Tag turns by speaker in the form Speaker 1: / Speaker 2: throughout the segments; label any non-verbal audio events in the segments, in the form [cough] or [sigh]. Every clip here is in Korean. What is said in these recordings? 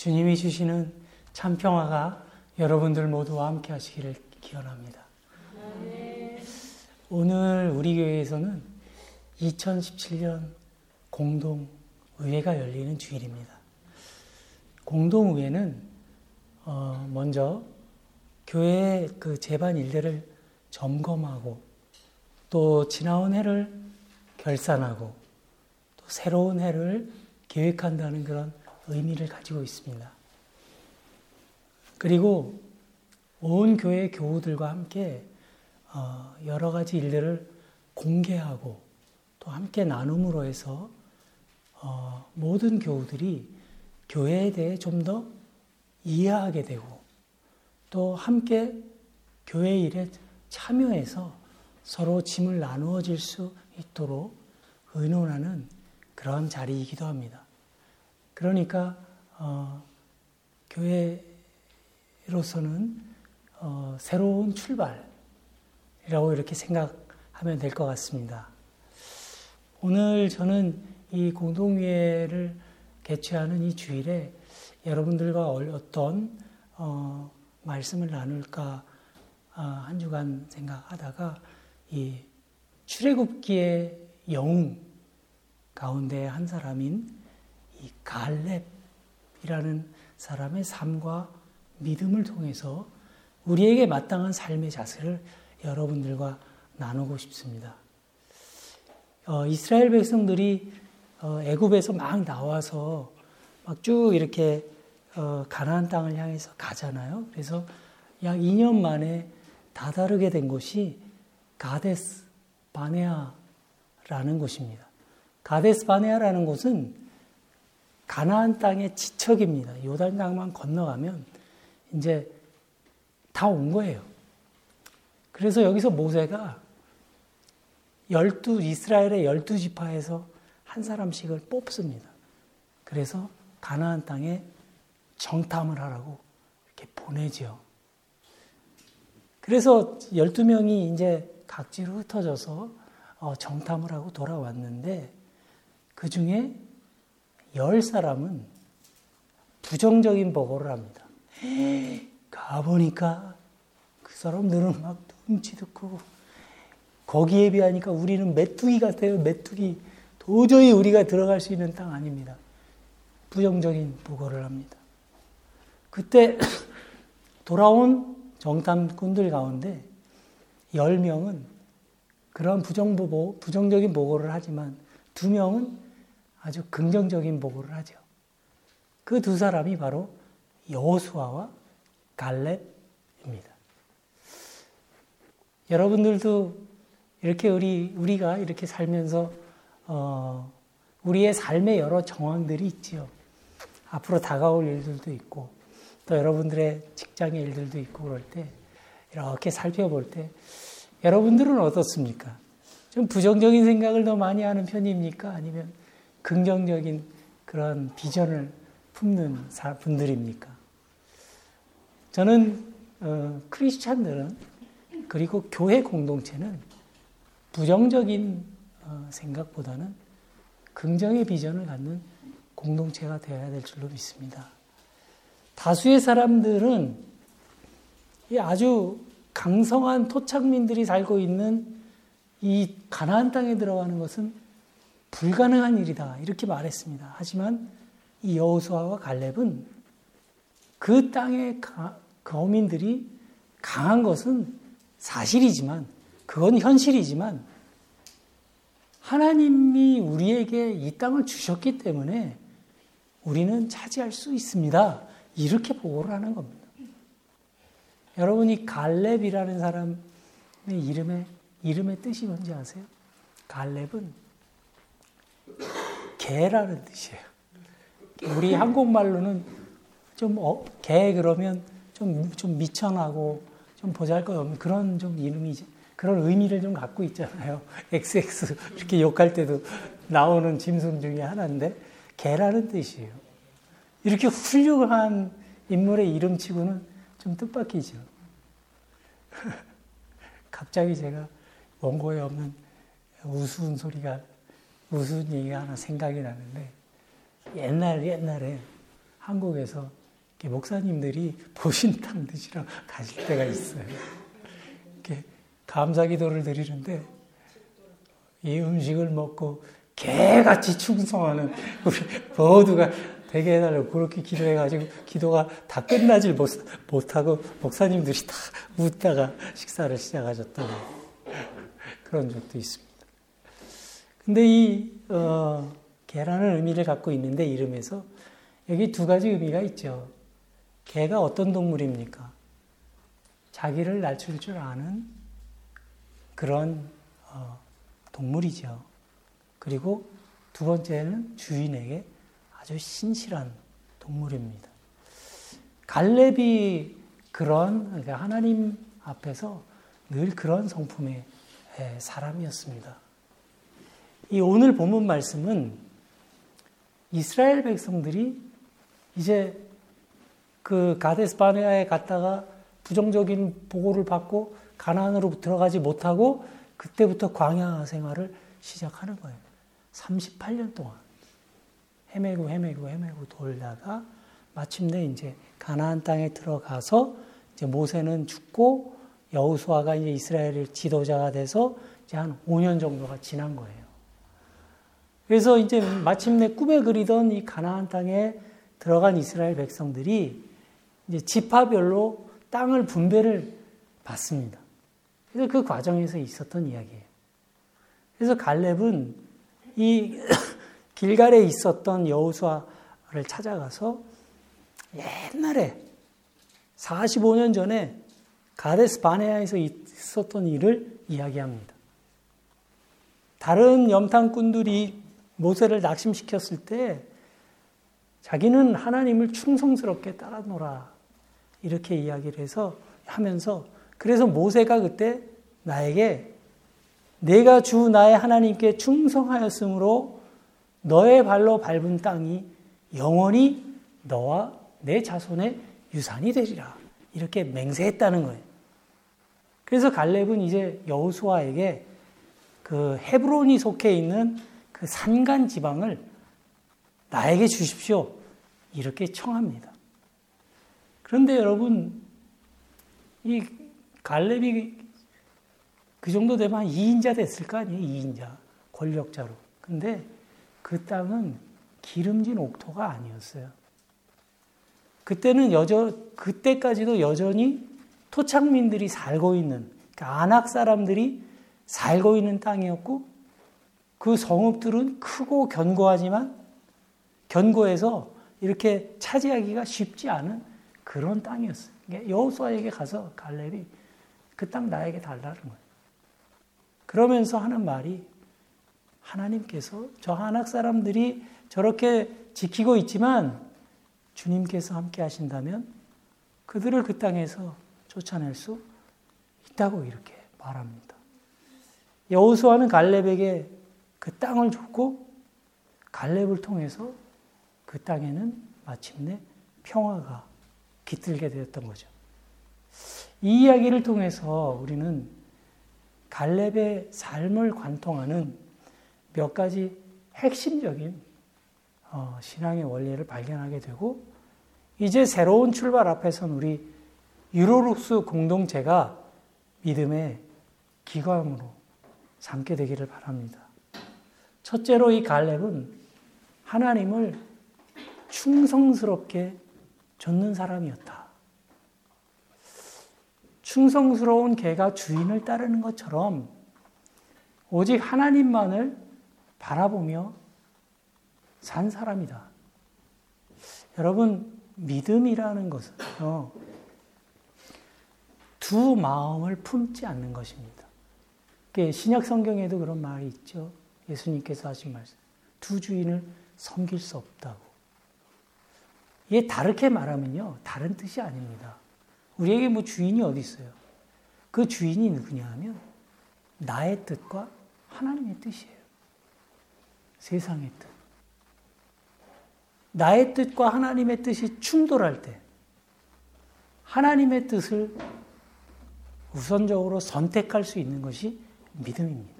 Speaker 1: 주님이 주시는 참 평화가 여러분들 모두와 함께 하시기를 기원합니다. 오늘 우리 교회에서는 2017년 공동 의회가 열리는 주일입니다. 공동 의회는 어 먼저 교회의 그 재반 일들을 점검하고 또 지나온 해를 결산하고 또 새로운 해를 계획한다는 그런 의미를 가지고 있습니다. 그리고 온 교회 교우들과 함께 어, 여러 가지 일들을 공개하고 또 함께 나눔으로 해서 어, 모든 교우들이 교회에 대해 좀 더 이해하게 되고 또 함께 교회 일에 참여해서 서로 짐을 나누어질 수 있도록 의논하는 그런 자리이기도 합니다. 그러니까 어, 교회로서는 어, 새로운 출발이라고 이렇게 생각하면 될 것 같습니다. 오늘 저는 이 공동회를 개최하는 이 주일에 여러분들과 어떤 어, 말씀을 나눌까 어, 한 주간 생각하다가 이 출애굽기의 영웅 가운데 한 사람인 이 갈렙이라는 사람의 삶과 믿음을 통해서 우리에게 마땅한 삶의 자세를 여러분들과 나누고 싶습니다. 어, 이스라엘 백성들이 어, 애굽에서 막 나와서 막 쭉 이렇게 어, 가나안 땅을 향해서 가잖아요. 그래서 약 2년 만에 다다르게 된 곳이 가데스 바네아라는 곳입니다. 가데스 바네아라는 곳은 가나안 땅의 지척입니다. 요단 강만 건너가면 이제 다 온 거예요. 그래서 여기서 모세가 열두 이스라엘의 열두 지파에서 한 사람씩을 뽑습니다. 그래서 가나안 땅에 정탐을 하라고 이렇게 보내죠. 그래서 12명이 이제 각지로 흩어져서 어, 정탐을 하고 돌아왔는데 그 중에 10사람은 부정적인 보고를 합니다. 가보니까 그 사람들은 막 눈치도 크고 거기에 비하니까 우리는 메뚜기 같아요. 메뚜기. 도저히 우리가 들어갈 수 있는 땅 아닙니다. 부정적인 보고를 합니다. 그때 [clears throat] 돌아온 정탐꾼들 가운데 10명은 그런 부정보고, 부정적인 보고를 하지만 2명은 아주 긍정적인 보고를 하죠. 그 두 사람이 바로 여호수아와 갈렙입니다. 여러분들도 이렇게 우리 우리가 이렇게 살면서 어, 우리의 삶의 여러 정황들이 있지요. 앞으로 다가올 일들도 있고 또 여러분들의 직장의 일들도 있고 그럴 때 이렇게 살펴볼 때 여러분들은 어떻습니까? 좀 부정적인 생각을 더 많이 하는 편입니까? 아니면 긍정적인 그런 비전을 품는 분들입니까? 저는 어, 크리스찬들은 그리고 교회 공동체는 부정적인 어, 생각보다는 긍정의 비전을 갖는 공동체가 되어야 될 줄로 믿습니다. 다수의 사람들은 아주 강성한 토착민들이 살고 있는 이 가나안 땅에 들어가는 것은 불가능한 일이다 이렇게 말했습니다. 하지만 이 여호수아와 갈렙은 그 땅의 거민들이 강한 것은 사실이지만 그건 현실이지만 하나님이 우리에게 이 땅을 주셨기 때문에 우리는 차지할 수 있습니다. 이렇게 보고를 하는 겁니다. 여러분이 갈렙이라는 사람의 이름의 이름의 뜻이 뭔지 아세요? 갈렙은 개라는 뜻이에요. 우리 한국말로는 좀 어, 개 그러면 좀, 좀 미천하고 좀 보잘것없는 그런 좀 이름이지. 그런 의미를 좀 갖고 있잖아요. [laughs] XX 이렇게 욕할 때도 나오는 짐승 중에 하나인데 개라는 뜻이에요. 이렇게 훌륭한 인물의 이름치고는 좀 뜻밖이죠. [laughs] 갑자기 제가 원고에 없는 우스운 소리가 우스운 얘기가 하나 생각이 나는데 옛날 옛날에 한국에서 목사님들이 보신 땅 드시러 가실 때가 있어요. 이렇게 감사 기도를 드리는데 이 음식을 먹고 개같이 충성하는 우리 모두가 되게 해달라고 그렇게 기도해가지고 기도가 다 끝나질 못, 못하고 목사님들이 다 웃다가 식사를 시작하셨다고 그런 적도 있습니다. 근데 이, 어, 개라는 의미를 갖고 있는데 이름에서 여기 두 가지 의미가 있죠. 개가 어떤 동물입니까? 자기를 낮출 줄 아는 그런 어, 동물이죠. 그리고 두 번째는 주인에게 아주 신실한 동물입니다. 갈렙이 그런 그러니까 하나님 앞에서 늘 그런 성품의 사람이었습니다. 이 오늘 본문 말씀은 이스라엘 백성들이 이제 그 가데스 바네아에 갔다가 부정적인 보고를 받고 가나안으로 들어가지 못하고 그때부터 광야 생활을 시작하는 거예요. 38년 동안 헤매고 헤매고 헤매고 돌다가 마침내 이제 가나안 땅에 들어가서 이제 모세는 죽고 여호수아가 이제 이스라엘의 지도자가 돼서 이제 한 5년 정도가 지난 거예요. 그래서 이제 마침내 꿈에 그리던 이 가나안 땅에 들어간 이스라엘 백성들이 이제 지파별로 땅을 분배를 받습니다. 그래서 그 과정에서 있었던 이야기예요. 그래서 갈렙은 이 [coughs] 길갈에 있었던 여호수아를 찾아가서 옛날에 45년 전에 가데스 바네아에서 있었던 일을 이야기합니다. 다른 염탐꾼들이 모세를 낙심시켰을 때 자기는 하나님을 충성스럽게 따라노라 이렇게 이야기를 해서 하면서 그래서 모세가 그때 나에게 내가 주 나의 하나님께 충성하였으므로 너의 발로 밟은 땅이 영원히 너와 내 자손의 유산이 되리라. 이렇게 맹세했다는 거예요. 그래서 갈렙은 이제 여호수아에게 그 헤브론이 속해 있는 그 산간 지방을 나에게 주십시오. 이렇게 청합니다. 그런데 여러분, 이 갈렙이 그 정도 되면 2인자 됐을 거 아니에요? 2인자. 권력자로. 근데 그 땅은 기름진 옥토가 아니었어요. 그때는 여전, 그때까지도 여전히 토착민들이 살고 있는, 그러니까 안악 사람들이 살고 있는 땅이었고, 그 성읍들은 크고 견고하지만, 견고해서 이렇게 차지하기가 쉽지 않은 그런 땅이었어요. 여호수아에게 가서 갈렙이 그 땅 나에게 달라는 거예요. 그러면서 하는 말이 하나님께서 저 한학 사람들이 저렇게 지키고 있지만 주님께서 함께 하신다면 그들을 그 땅에서 쫓아낼 수 있다고 이렇게 말합니다. 여호수아는 갈렙에게 그 땅을 줬고 갈렙을 통해서 그 땅에는 마침내 평화가 깃들게 되었던 거죠. 이 이야기를 통해서 우리는 갈렙의 삶을 관통하는 몇 가지 핵심적인 어, 신앙의 원리를 발견하게 되고 이제 새로운 출발 앞에선 우리 유로룩스 공동체가 믿음의 기관으로 삼게 되기를 바랍니다. 첫째로 이 갈렙은 하나님을 충성스럽게 좇는 사람이었다. 충성스러운 개가 주인을 따르는 것처럼 오직 하나님만을 바라보며 산 사람이다. 여러분, 믿음이라는 것은요, 두 마음을 품지 않는 것입니다. 신약 성경에도 그런 말이 있죠. 예수님께서 하신 말씀. 두 주인을 섬길 수 없다고. 이게 다르게 말하면요, 다른 뜻이 아닙니다. 우리에게 뭐 주인이 어디 있어요? 그 주인이 누구냐 하면 나의 뜻과 하나님의 뜻이에요. 세상의 뜻. 나의 뜻과 하나님의 뜻이 충돌할 때 하나님의 뜻을 우선적으로 선택할 수 있는 것이 믿음입니다.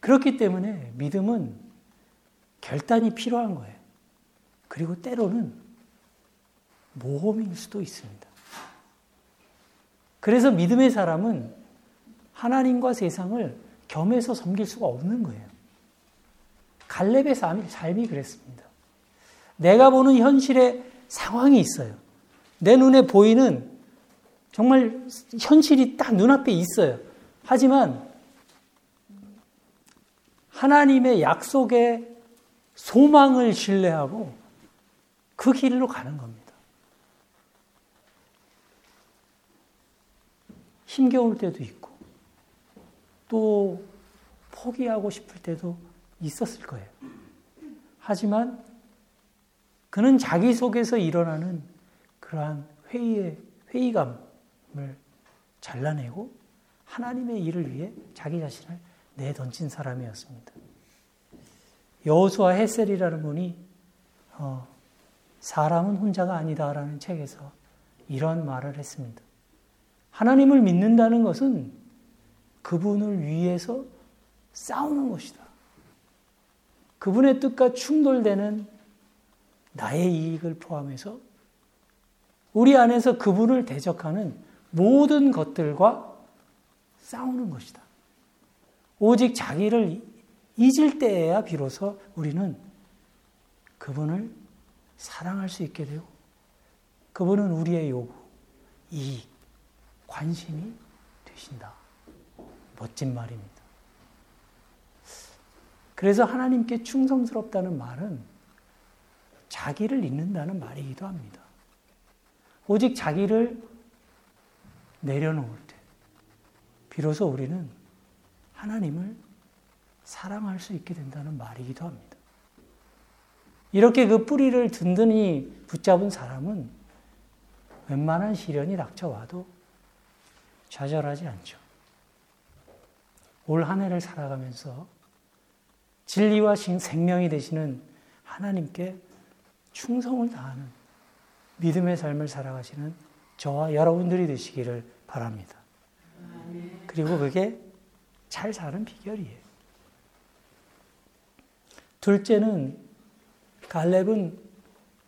Speaker 1: 그렇기 때문에 믿음은 결단이 필요한 거예요. 그리고 때로는 모험일 수도 있습니다. 그래서 믿음의 사람은 하나님과 세상을 겸해서 섬길 수가 없는 거예요. 갈렙의 삶이, 삶이 그랬습니다. 내가 보는 현실의 상황이 있어요. 내 눈에 보이는 정말 현실이 딱 눈앞에 있어요. 하지만 하나님의 약속에 소망을 신뢰하고 그 길로 가는 겁니다. 힘겨울 때도 있고 또 포기하고 싶을 때도 있었을 거예요. 하지만 그는 자기 속에서 일어나는 그러한 회의의 회의감을 잘라내고 하나님의 일을 위해 자기 자신을 내던진 사람이었습니다. 여호수아 헤셀이라는 분이 어, 사람은 혼자가 아니다라는 책에서 이런 말을 했습니다. 하나님을 믿는다는 것은 그분을 위해서 싸우는 것이다. 그분의 뜻과 충돌되는 나의 이익을 포함해서 우리 안에서 그분을 대적하는 모든 것들과 싸우는 것이다. 오직 자기를 잊을 때에야 비로소 우리는 그분을 사랑할 수 있게 되고 그분은 우리의 요구, 이익, 관심이 되신다. 멋진 말입니다. 그래서 하나님께 충성스럽다는 말은 자기를 잊는다는 말이기도 합니다. 오직 자기를 내려놓을 때, 비로소 우리는 하나님을 사랑할 수 있게 된다는 말이기도 합니다. 이렇게 그 뿌리를 든든히 붙잡은 사람은 웬만한 시련이 닥쳐와도 좌절하지 않죠. 올 한 해를 살아가면서 진리와 생명이 되시는 하나님께 충성을 다하는 믿음의 삶을 살아가시는 저와 여러분들이 되시기를 바랍니다. 그리고 그게 잘 사는 비결이에요. 둘째는 갈렙은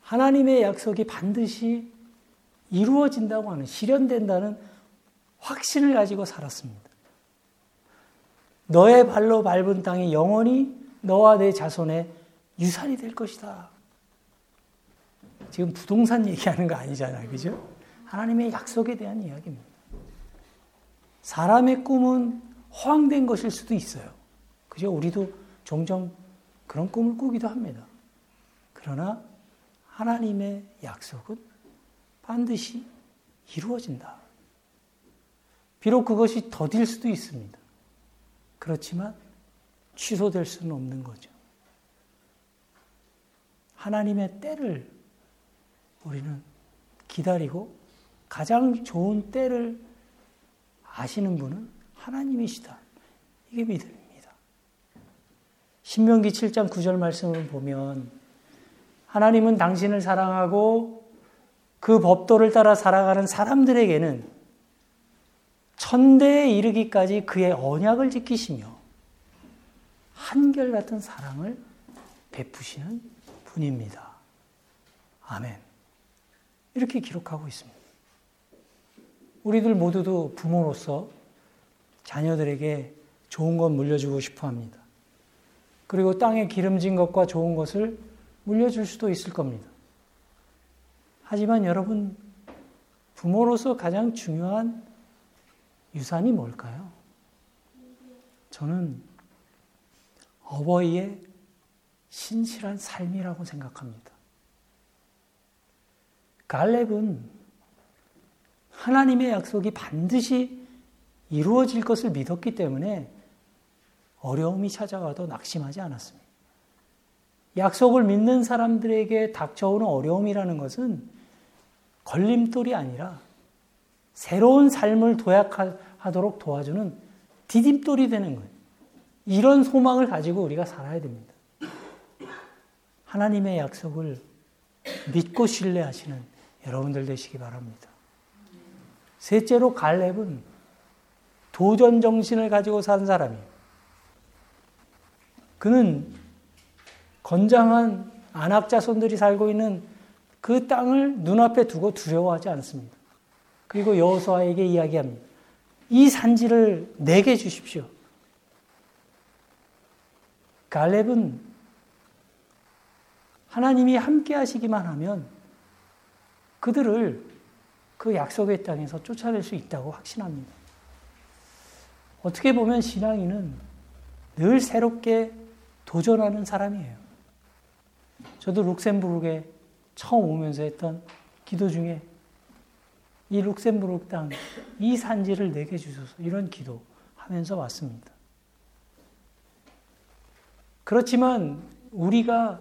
Speaker 1: 하나님의 약속이 반드시 이루어진다고 하는 실현된다는 확신을 가지고 살았습니다. 너의 발로 밟은 땅이 영원히 너와 내 자손의 유산이 될 것이다. 지금 부동산 얘기하는 거 아니잖아요. 그죠? 하나님의 약속에 대한 이야기입니다. 사람의 꿈은 허황된 것일 수도 있어요. 그죠? 우리도 종종 그런 꿈을 꾸기도 합니다. 그러나 하나님의 약속은 반드시 이루어진다. 비록 그것이 더딜 수도 있습니다. 그렇지만 취소될 수는 없는 거죠. 하나님의 때를 우리는 기다리고 가장 좋은 때를 아시는 분은 하나님이시다. 이게 믿음입니다. 신명기 7장 9절 말씀을 보면 하나님은 당신을 사랑하고 그 법도를 따라 살아가는 사람들에게는 천대에 이르기까지 그의 언약을 지키시며 한결같은 사랑을 베푸시는 분입니다. 아멘. 이렇게 기록하고 있습니다. 우리들 모두도 부모로서 자녀들에게 좋은 것 물려주고 싶어 합니다. 그리고 땅에 기름진 것과 좋은 것을 물려줄 수도 있을 겁니다. 하지만 여러분, 부모로서 가장 중요한 유산이 뭘까요? 저는 어버이의 신실한 삶이라고 생각합니다. 갈렙은 하나님의 약속이 반드시 이루어질 것을 믿었기 때문에 어려움이 찾아와도 낙심하지 않았습니다. 약속을 믿는 사람들에게 닥쳐오는 어려움이라는 것은 걸림돌이 아니라 새로운 삶을 도약하도록 도와주는 디딤돌이 되는 거예요. 이런 소망을 가지고 우리가 살아야 됩니다. 하나님의 약속을 믿고 신뢰하시는 여러분들 되시기 바랍니다. 셋째로 갈렙은 도전 정신을 가지고 산 사람이에요. 그는 건장한 안악자손들이 살고 있는 그 땅을 눈앞에 두고 두려워하지 않습니다. 그리고 여호수아에게 이야기합니다. 이 산지를 내게 주십시오. 갈렙은 하나님이 함께 하시기만 하면 그들을 그 약속의 땅에서 쫓아낼 수 있다고 확신합니다. 어떻게 보면 신앙인은 늘 새롭게 도전하는 사람이에요. 저도 룩셈부르크에 처음 오면서 했던 기도 중에 이 룩셈부르크 땅, 이 산지를 내게 주소서 이런 기도 하면서 왔습니다. 그렇지만 우리가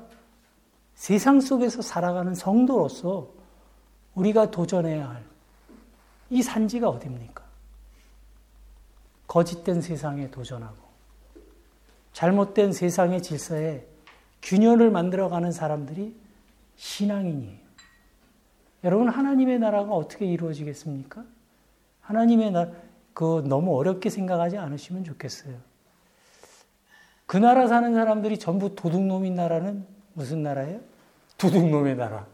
Speaker 1: 세상 속에서 살아가는 성도로서 우리가 도전해야 할 이 산지가 어딥니까? 거짓된 세상에 도전하고 잘못된 세상의 질서에 균열을 만들어가는 사람들이 신앙인이에요. 여러분 하나님의 나라가 어떻게 이루어지겠습니까? 하나님의 나라 그 너무 어렵게 생각하지 않으시면 좋겠어요. 그 나라 사는 사람들이 전부 도둑놈인 나라는 무슨 나라예요? 도둑놈의 나라.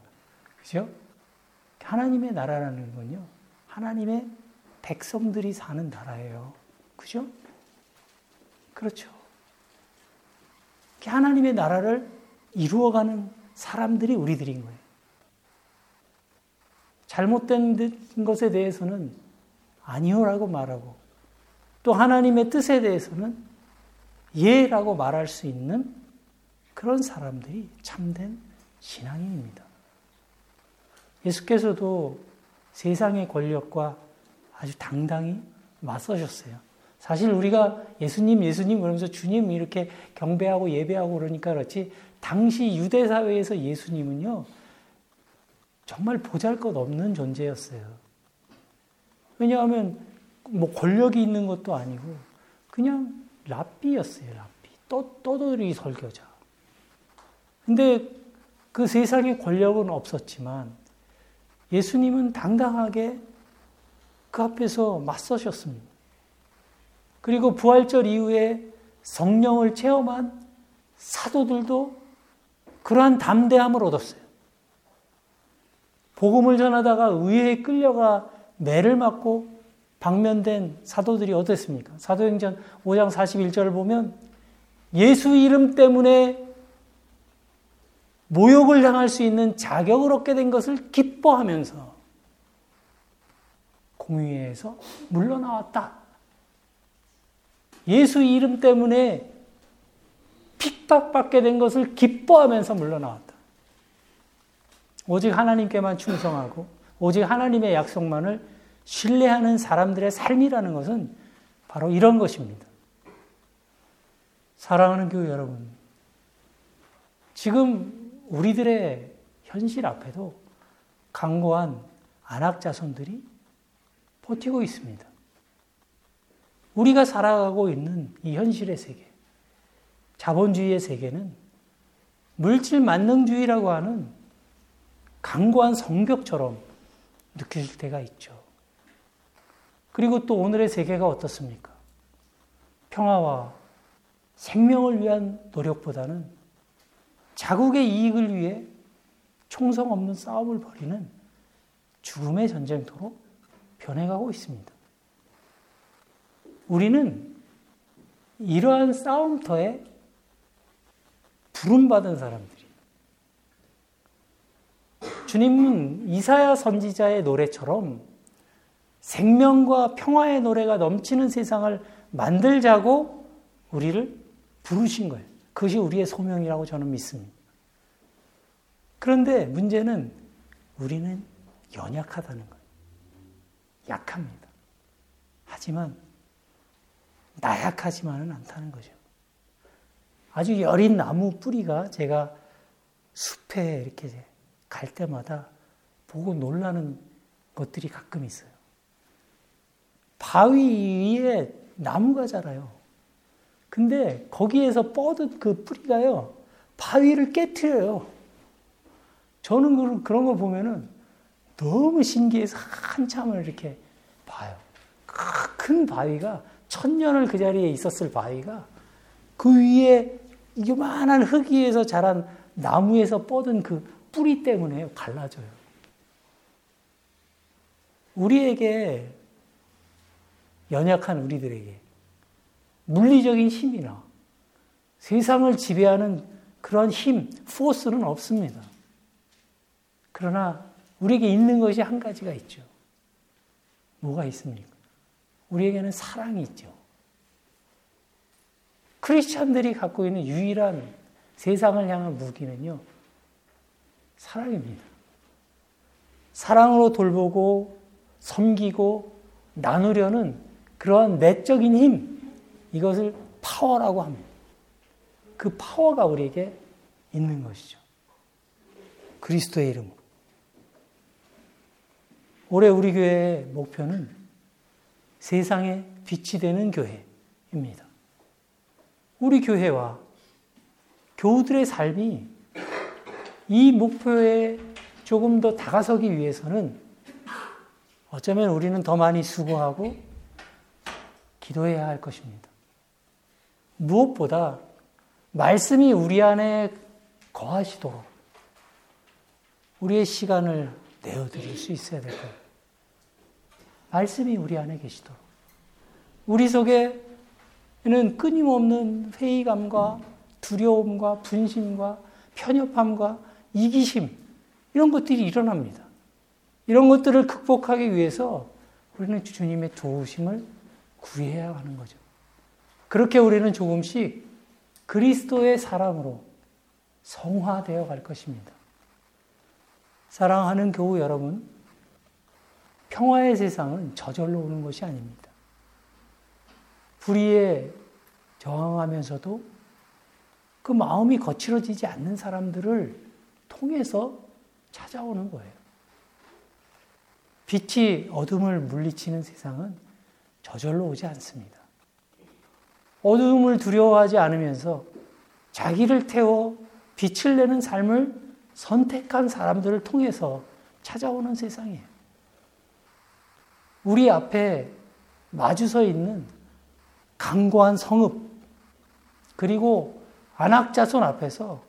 Speaker 1: 그죠? 하나님의 나라라는 건요. 하나님의 백성들이 사는 나라예요. 그죠? 그렇죠. 하나님의 나라를 이루어가는 사람들이 우리들인 거예요. 잘못된 것에 대해서는 아니요라고 말하고 또 하나님의 뜻에 대해서는 예라고 말할 수 있는 그런 사람들이 참된 신앙인입니다. 예수께서도 세상의 권력과 아주 당당히 맞서셨어요. 사실 우리가 예수님, 예수님 그러면서 주님 이렇게 경배하고 예배하고 그러니까 그렇지 당시 유대 사회에서 예수님은요 정말 보잘것 없는 존재였어요. 왜냐하면 뭐 권력이 있는 것도 아니고 그냥 랍비였어요, 랍비. 떠, 떠돌이 설교자. 근데 그 세상에 권력은 없었지만 예수님은 당당하게 그 앞에서 맞서셨습니다. 그리고 부활절 이후에 성령을 체험한 사도들도 그러한 담대함을 얻었어요. 복음을 전하다가 의회에 끌려가 매를 맞고 방면된 사도들이 어땠습니까? 사도행전 5장 41절을 보면 예수 이름 때문에 모욕을 당할 수 있는 자격을 얻게 된 것을 기뻐하면서 공의회에서 물러나왔다. 예수 이름 때문에 핍박받게 된 것을 기뻐하면서 물러나왔다. 오직 하나님께만 충성하고 오직 하나님의 약속만을 신뢰하는 사람들의 삶이라는 것은 바로 이런 것입니다. 사랑하는 교회 여러분, 지금 우리들의 현실 앞에도 강고한 안학자손들이 버티고 있습니다. 우리가 살아가고 있는 이 현실의 세계, 자본주의의 세계는 물질 만능주의라고 하는 강고한 성벽처럼 느껴질 때가 있죠. 그리고 또 오늘의 세계가 어떻습니까? 평화와 생명을 위한 노력보다는 자국의 이익을 위해 총성 없는 싸움을 벌이는 죽음의 전쟁터로 변해가고 있습니다. 우리는 이러한 싸움터에 부름받은 사람들이 주님은 이사야 선지자의 노래처럼 생명과 평화의 노래가 넘치는 세상을 만들자고 우리를 부르신 거예요. 그것이 우리의 소명이라고 저는 믿습니다. 그런데 문제는 우리는 연약하다는 거예요. 약합니다. 하지만 나약하지만은 않다는 거죠. 아주 여린 나무 뿌리가 제가 숲에 이렇게 갈 때마다 보고 놀라는 것들이 가끔 있어요. 바위 위에 나무가 자라요. 근데 거기에서 뻗은 그 뿌리가요, 바위를 깨트려요. 저는 그런 걸 보면은 너무 신기해서 한참을 이렇게 봐요. 큰 바위가 천년을 그 자리에 있었을 바위가 그 위에 이만한 흙 위에서 자란 나무에서 뻗은 그 뿌리 때문에 갈라져요. 우리에게 연약한 우리들에게 물리적인 힘이나 세상을 지배하는 그런 힘, 포스는 없습니다. 그러나 우리에게 있는 것이 한 가지가 있죠. 뭐가 있습니까? 우리에게는 사랑이 있죠. 크리스찬들이 갖고 있는 유일한 세상을 향한 무기는요, 사랑입니다. 사랑으로 돌보고 섬기고 나누려는 그러한 내적인 힘, 이것을 파워라고 합니다. 그 파워가 우리에게 있는 것이죠. 그리스도의 이름으로. 올해 우리 교회의 목표는 세상에 빛이 되는 교회입니다. 우리 교회와 교우들의 삶이 이 목표에 조금 더 다가서기 위해서는 어쩌면 우리는 더 많이 수고하고 기도해야 할 것입니다. 무엇보다 말씀이 우리 안에 거하시도록 우리의 시간을 내어드릴 수 있어야 될 거예요. 말씀이 우리 안에 계시도록. 우리 속에는 끊임없는 회의감과 두려움과 분심과 편협함과 이기심, 이런 것들이 일어납니다. 이런 것들을 극복하기 위해서 우리는 주님의 도우심을 구해야 하는 거죠. 그렇게 우리는 조금씩 그리스도의 사랑으로 성화되어 갈 것입니다. 사랑하는 교우 여러분, 평화의 세상은 저절로 오는 것이 아닙니다. 불의에 저항하면서도 그 마음이 거칠어지지 않는 사람들을 통해서 찾아오는 거예요. 빛이 어둠을 물리치는 세상은 저절로 오지 않습니다. 어둠을 두려워하지 않으면서 자기를 태워 빛을 내는 삶을 선택한 사람들을 통해서 찾아오는 세상이에요. 우리 앞에 마주서 있는 강고한 성읍, 그리고 안악자손 앞에서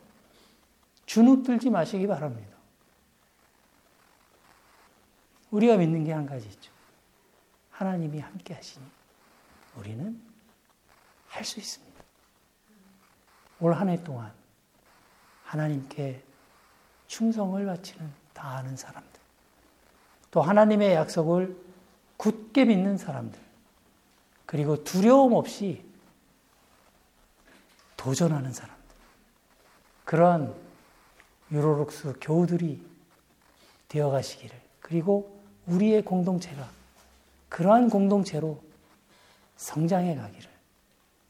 Speaker 1: 주눅 들지 마시기 바랍니다. 우리가 믿는 게 한 가지 있죠. 하나님이 함께 하시니 우리는 할 수 있습니다. 올 한 해 동안 하나님께 충성을 바치는 다 아는 사람들, 또 하나님의 약속을 굳게 믿는 사람들, 그리고 두려움 없이 도전하는 사람들, 그러한 유로록스 교우들이 되어 가시기를, 그리고 우리의 공동체가 그러한 공동체로 성장해 가기를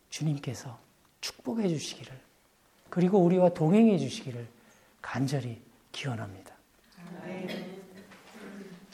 Speaker 1: 주님께서 축복해 주시기를 그리고 우리와 동행해 주시기를 간절히 기원합니다.